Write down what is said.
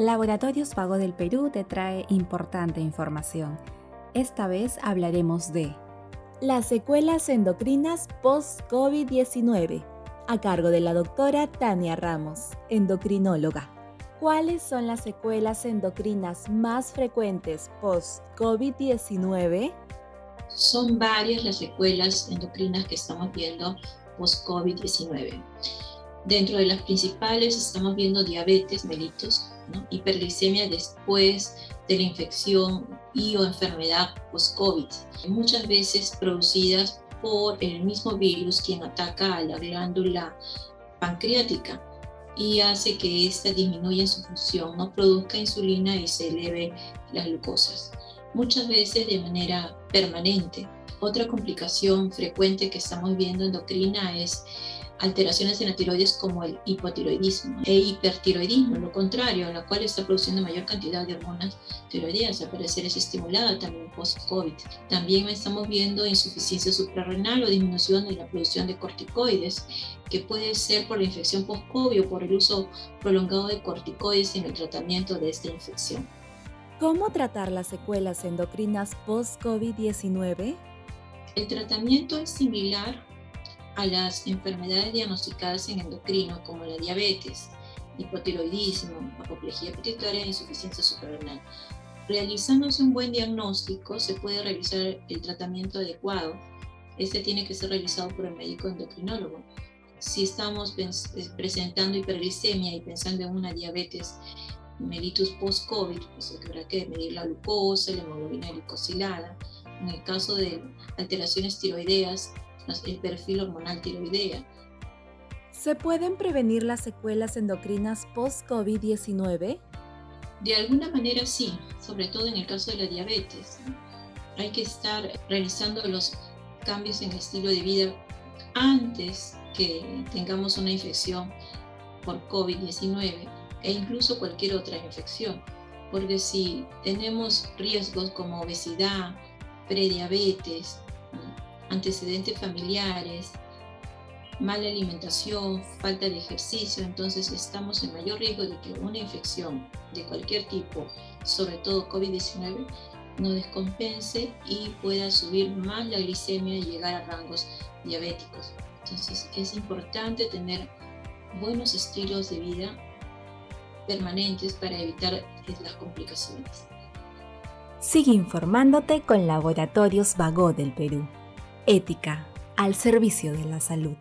Laboratorios Vago del Perú te trae importante información. Esta vez hablaremos de las secuelas endocrinas post-COVID-19, a cargo de la doctora Tania Ramos, endocrinóloga. ¿Cuáles son las secuelas endocrinas más frecuentes post-COVID-19? Son varias las secuelas endocrinas que estamos viendo post-COVID-19. Dentro de las principales estamos viendo diabetes mellitus, hiperglicemia después de la infección y o enfermedad post-COVID, muchas veces producidas por el mismo virus quien ataca a la glándula pancreática y hace que ésta disminuya su función, no produzca insulina y se eleve las glucosas, muchas veces de manera permanente. Otra complicación frecuente que estamos viendo endocrina es alteraciones en la tiroides como el hipotiroidismo e hipertiroidismo, lo contrario, la cual está produciendo mayor cantidad de hormonas tiroideas, al parecer es estimulada también post-COVID. También estamos viendo insuficiencia suprarrenal o disminución de la producción de corticoides, que puede ser por la infección post-COVID o por el uso prolongado de corticoides en el tratamiento de esta infección. ¿Cómo tratar las secuelas endocrinas post-COVID-19? El tratamiento es similar a las enfermedades diagnosticadas en endocrino como la diabetes, hipotiroidismo, apoplejía pituitaria e insuficiencia suprarrenal. Realizándose un buen diagnóstico, se puede realizar el tratamiento adecuado. Este tiene que ser realizado por el médico endocrinólogo. Si estamos eh, presentando hiperglicemia y pensando en una diabetes mellitus post-COVID, pues habrá que medir la glucosa, la hemoglobina glicosilada. En el caso de alteraciones tiroideas, el perfil hormonal tiroidea. ¿Se pueden prevenir las secuelas endocrinas post-COVID-19? De alguna manera sí, sobre todo en el caso de la diabetes. Hay que estar realizando los cambios en el estilo de vida antes que tengamos una infección por COVID-19 e incluso cualquier otra infección. Porque si tenemos riesgos como obesidad, prediabetes, antecedentes familiares, mala alimentación, falta de ejercicio, entonces estamos en mayor riesgo de que una infección de cualquier tipo, sobre todo COVID-19, nos descompense y pueda subir más la glicemia y llegar a rangos diabéticos. Entonces es importante tener buenos estilos de vida permanentes para evitar las complicaciones. Sigue informándote con Laboratorios Vago del Perú. Ética al servicio de la salud.